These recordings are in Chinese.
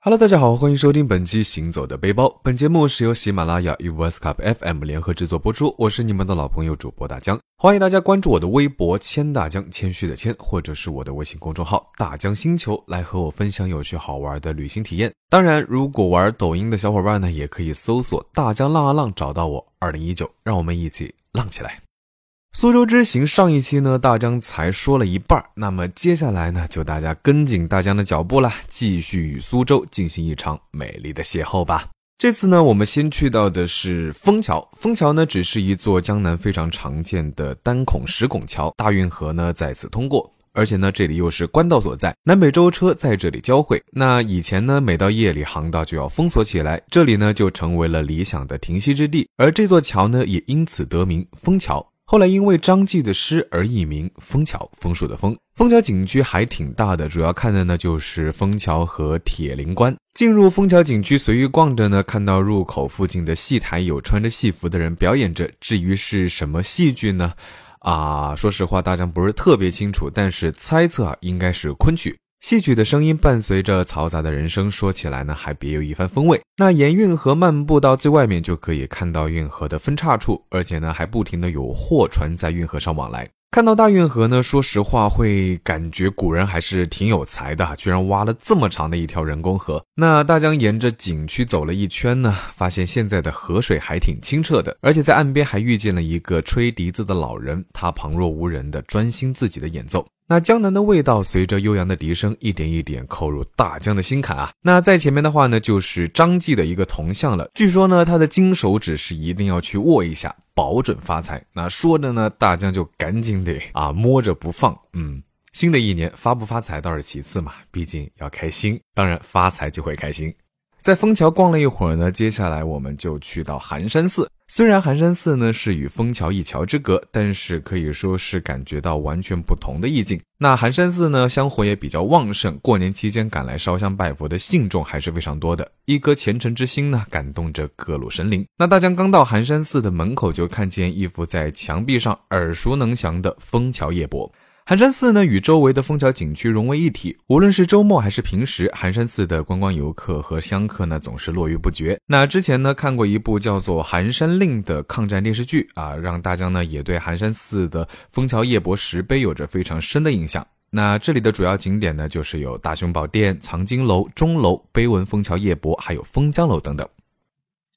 Hello，大家好，欢迎收听本期《行走的背包》。本节目是由喜马拉雅与 v o s c u p FM 联合制作播出。我是你们的老朋友主播大江，欢迎大家关注我的微博“谦大江”，谦虚的谦，或者是我的微信公众号“大江星球”，来和我分享有趣好玩的旅行体验。当然，如果玩抖音的小伙伴呢，也可以搜索“大江浪啊浪”找到我。二零一九，让我们一起浪起来！苏州之行上一期呢，大江才说了一半那么接下来呢，就大家跟紧大江的脚步啦，继续与苏州进行一场美丽的邂逅吧。这次呢，我们先去到的是枫桥。枫桥呢，只是一座江南非常常见的单孔石拱桥，大运河呢在此通过，而且呢，这里又是官道所在，南北舟车在这里交汇。那以前呢，每到夜里航道就要封锁起来，这里呢就成为了理想的停息之地，而这座桥呢，也因此得名枫桥。后来因为张继的诗而译名枫桥，枫树的枫。枫桥景区还挺大的，主要看的呢就是枫桥和铁灵关。进入枫桥景区，随意逛着呢，看到入口附近的戏台有穿着戏服的人表演着。至于是什么戏剧呢？啊，说实话，大家不是特别清楚，但是猜测啊，应该是昆曲。戏曲的声音伴随着嘈杂的人声，说起来呢，还别有一番风味。那沿运河漫步到最外面，就可以看到运河的分叉处，而且呢，还不停的有货船在运河上往来。看到大运河呢，说实话会感觉古人还是挺有才的，居然挖了这么长的一条人工河。那大江沿着景区走了一圈呢，发现现在的河水还挺清澈的，而且在岸边还遇见了一个吹笛子的老人，他旁若无人的专心自己的演奏。那江南的味道随着悠扬的笛声一点一点扣入大江的心坎啊！那在前面的话呢，就是张继的一个铜像了。据说呢，他的金手指是一定要去握一下，保准发财。那说着呢，大江就赶紧得啊摸着不放。嗯，新的一年发不发财倒是其次嘛，毕竟要开心。当然发财就会开心。在枫桥逛了一会儿呢，接下来我们就去到寒山寺。虽然寒山寺呢是与枫桥一桥之隔，但是可以说是感觉到完全不同的意境。那寒山寺呢，香火也比较旺盛，过年期间赶来烧香拜佛的信众还是非常多的。一颗虔诚之心呢，感动着各路神灵。那大江刚到寒山寺的门口，就看见一幅在墙壁上耳熟能详的枫桥夜泊。寒山寺呢，与周围的枫桥景区融为一体。无论是周末还是平时，寒山寺的观光游客和香客呢，总是络绎不绝。那之前呢，看过一部叫做《寒山令》的抗战电视剧啊，让大家呢也对寒山寺的枫桥夜泊石碑有着非常深的印象。那这里的主要景点呢，就是有大雄宝殿、藏经楼、钟楼、碑文枫桥夜泊，还有枫江楼等等。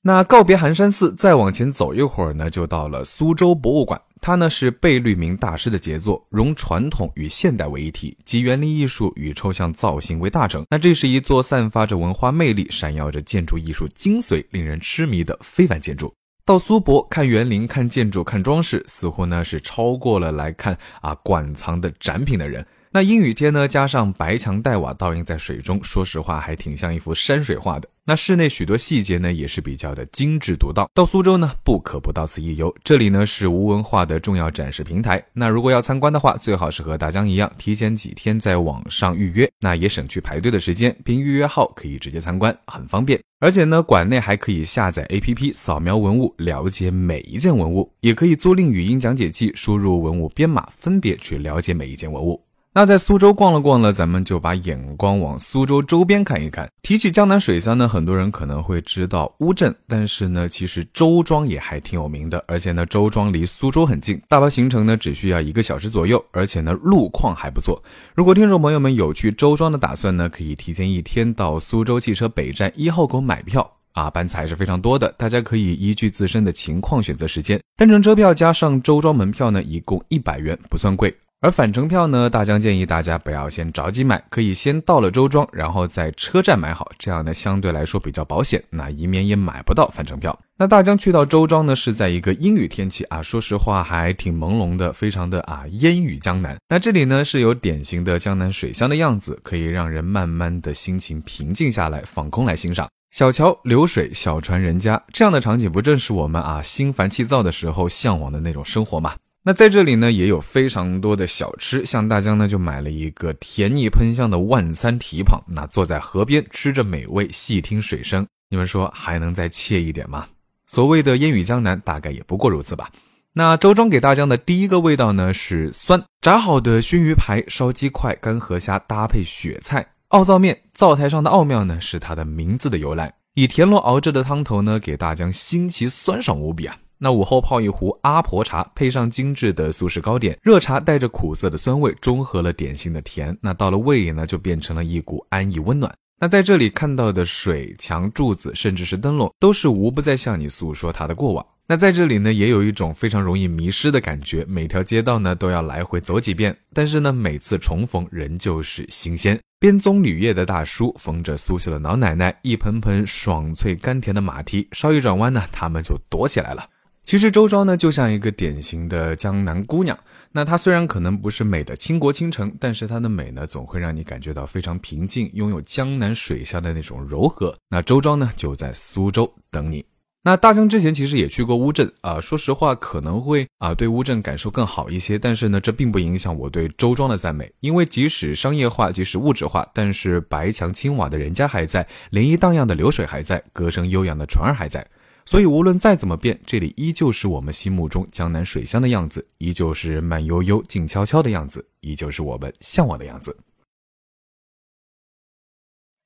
那告别寒山寺，再往前走一会儿呢，就到了苏州博物馆。它呢是贝聿铭大师的杰作，融传统与现代为一体，集园林艺术与抽象造型为大成。那这是一座散发着文化魅力、闪耀着建筑艺术精髓、令人痴迷的非凡建筑。到苏博看园林、看建筑、看装饰，似乎呢是超过了来看啊馆藏的展品的人。那阴雨天呢，加上白墙黛瓦倒映在水中，说实话还挺像一幅山水画的。那室内许多细节呢，也是比较的精致独到。到苏州呢，不可不到此一游。这里呢是吴文化的重要展示平台。那如果要参观的话，最好是和大江一样，提前几天在网上预约，那也省去排队的时间，凭预约号可以直接参观，很方便。而且呢，馆内还可以下载 APP 扫描文物，了解每一件文物，也可以租赁语音讲解器，输入文物编码，分别去了解每一件文物。那在苏州逛了逛呢，咱们就把眼光往苏州周边看一看。提起江南水乡呢，很多人可能会知道乌镇，但是呢，其实周庄也还挺有名的。而且呢，周庄离苏州很近，大巴行程呢只需要一个小时左右，而且呢，路况还不错。如果听众朋友们有去周庄的打算呢，可以提前一天到苏州汽车北站一号口买票啊，班次还是非常多的，大家可以依据自身的情况选择时间。单程车票加上周庄门票呢，一共一百元，不算贵。而返程票呢，大江建议大家不要先着急买，可以先到了周庄，然后在车站买好，这样呢相对来说比较保险，那以免也买不到返程票。那大江去到周庄呢，是在一个阴雨天气啊，说实话还挺朦胧的，非常的啊烟雨江南。那这里呢是有典型的江南水乡的样子，可以让人慢慢的心情平静下来，放空来欣赏小桥流水、小船人家这样的场景，不正是我们啊心烦气躁的时候向往的那种生活吗？那在这里呢，也有非常多的小吃，像大江呢就买了一个甜腻喷香的万三蹄膀，那坐在河边吃着美味，细听水声，你们说还能再惬意点吗？所谓的烟雨江南，大概也不过如此吧。那周庄给大江的第一个味道呢是酸，炸好的熏鱼排、烧鸡块、干河虾搭配雪菜。奥灶面，灶台上的奥妙呢，是它的名字的由来。以田螺熬制的汤头呢，给大江新奇酸爽无比啊。那午后泡一壶阿婆茶，配上精致的苏式糕点，热茶带着苦涩的酸味，中和了点心的甜。那到了胃里呢，就变成了一股安逸温暖。那在这里看到的水墙、柱子，甚至是灯笼，都是无不在向你诉说它的过往。那在这里呢，也有一种非常容易迷失的感觉，每条街道呢都要来回走几遍，但是呢，每次重逢仍旧是新鲜。编棕榈叶的大叔缝着苏绣的老奶奶，一盆盆爽脆甘甜的马蹄，稍一转弯呢，他们就躲起来了。其实周庄呢，就像一个典型的江南姑娘。那她虽然可能不是美的倾国倾城，但是她的美呢，总会让你感觉到非常平静，拥有江南水乡的那种柔和。那周庄呢，就在苏州等你。那大江之前其实也去过乌镇啊，说实话可能会啊对乌镇感受更好一些，但是呢这并不影响我对周庄的赞美，因为即使商业化，即使物质化，但是白墙青瓦的人家还在，涟漪荡漾的流水还在，歌声悠扬的船儿还在，所以无论再怎么变，这里依旧是我们心目中江南水乡的样子，依旧是慢悠悠、静悄悄的样子，依旧是我们向往的样子。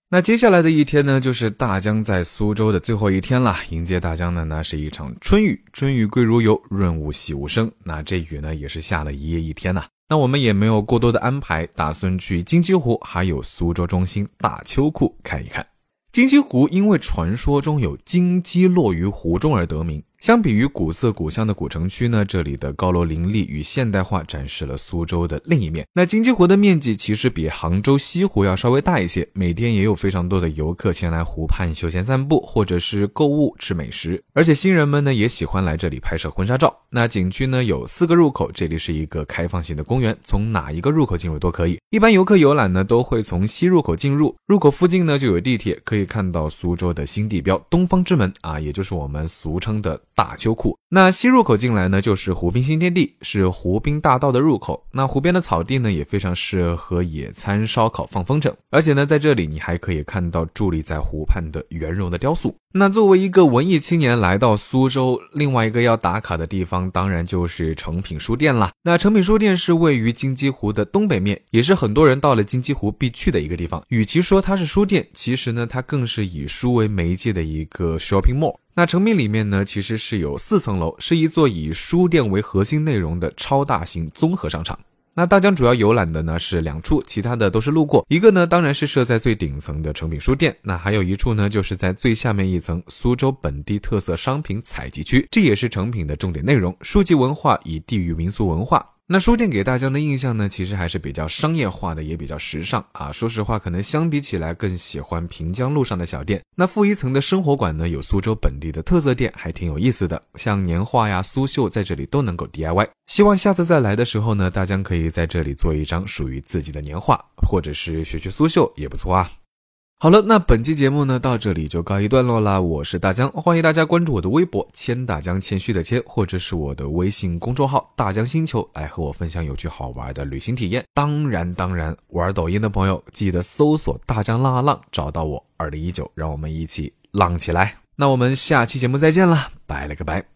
那接下来的一天呢，就是大江在苏州的最后一天了。迎接大江的呢，是一场春雨，春雨贵如油，润物细无声。那这雨呢，也是下了一夜一天呐。那我们也没有过多的安排，打算去金鸡湖，还有苏州中心大秋库看一看。金鸡湖因为传说中有金鸡落于湖中而得名。相比于古色古香的古城区呢，这里的高楼林立与现代化展示了苏州的另一面。那金鸡湖的面积其实比杭州西湖要稍微大一些，每天也有非常多的游客前来湖畔休闲散步，或者是购物吃美食。而且新人们呢也喜欢来这里拍摄婚纱照。那景区呢有四个入口，这里是一个开放性的公园，从哪一个入口进入都可以。一般游客游览呢都会从西入口进入，入口附近呢就有地铁，可以看到苏州的新地标东方之门啊，也就是我们俗称的。大秋库，那西入口进来呢，就是湖滨新天地，是湖滨大道的入口。那湖边的草地呢，也非常适合野餐、烧烤、放风筝。而且呢，在这里你还可以看到伫立在湖畔的圆融的雕塑。那作为一个文艺青年来到苏州，另外一个要打卡的地方，当然就是诚品书店啦。那诚品书店是位于金鸡湖的东北面，也是很多人到了金鸡湖必去的一个地方。与其说它是书店，其实呢，它更是以书为媒介的一个 shopping mall。那成品里面呢，其实是有四层楼，是一座以书店为核心内容的超大型综合商场。那大江主要游览的呢是两处，其他的都是路过。一个呢，当然是设在最顶层的成品书店。那还有一处呢，就是在最下面一层苏州本地特色商品采集区，这也是成品的重点内容。书籍文化以地域民俗文化。那书店给大家的印象呢，其实还是比较商业化的，也比较时尚啊。说实话，可能相比起来更喜欢平江路上的小店。那负一层的生活馆呢，有苏州本地的特色店，还挺有意思的，像年画呀、苏绣，在这里都能够 DIY。希望下次再来的时候呢，大家可以在这里做一张属于自己的年画，或者是学学苏绣也不错啊。好了，那本期节目呢到这里就告一段落啦。我是大江，欢迎大家关注我的微博“谦大江”，谦虚的谦，或者是我的微信公众号“大江星球”，来和我分享有趣好玩的旅行体验。当然，当然，玩抖音的朋友记得搜索“大江浪啊浪”，找到我。二零一九，让我们一起浪起来。那我们下期节目再见了，拜了个拜。